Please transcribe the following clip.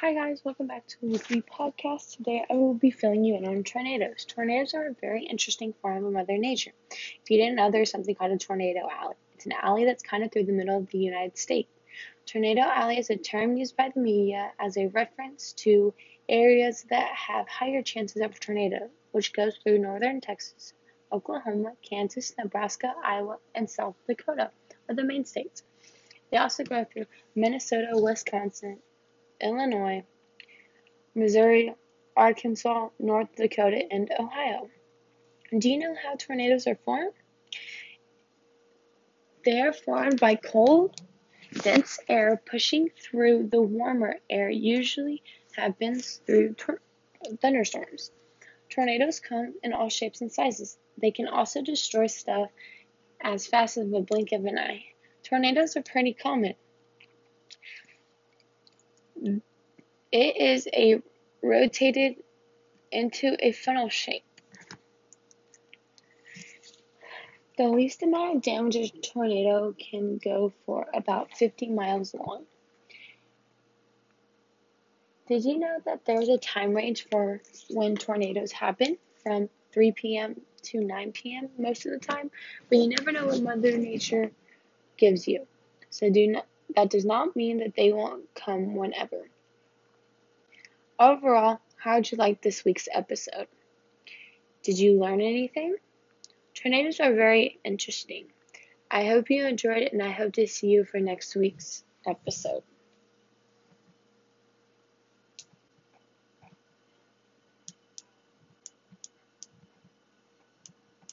Hi guys, welcome back to the weekly podcast. Today I will be filling you in on tornadoes. Tornadoes are a very interesting form of Mother Nature. If you didn't know, there's something called a tornado alley. It's an alley that's kind of through the middle of the United States. Tornado alley is a term used by the media as a reference to areas that have higher chances of tornado, which goes through northern Texas, Oklahoma, Kansas, Nebraska, Iowa, and South Dakota are the main states. They also go through Minnesota, Wisconsin, Illinois, Missouri, Arkansas, North Dakota, and Ohio. Do you know how tornadoes are formed? They are formed by cold, dense air pushing through the warmer air, usually happens through tor- thunderstorms. Tornadoes come in all shapes and sizes. They can also destroy stuff as fast as a blink of an eye. Tornadoes are pretty common. It is a rotated into a funnel shape. The least amount of damage a tornado can go for about 50 miles long. Did you know that there's a time range for when tornadoes happen from 3 p.m. to 9 p.m. most of the time? But you never know what Mother Nature gives you. So do not that does not mean that they won't come whenever. Overall, how'd you like this week's episode? Did you learn anything? Tornadoes are very interesting. I hope you enjoyed it and I hope to see you for next week's episode.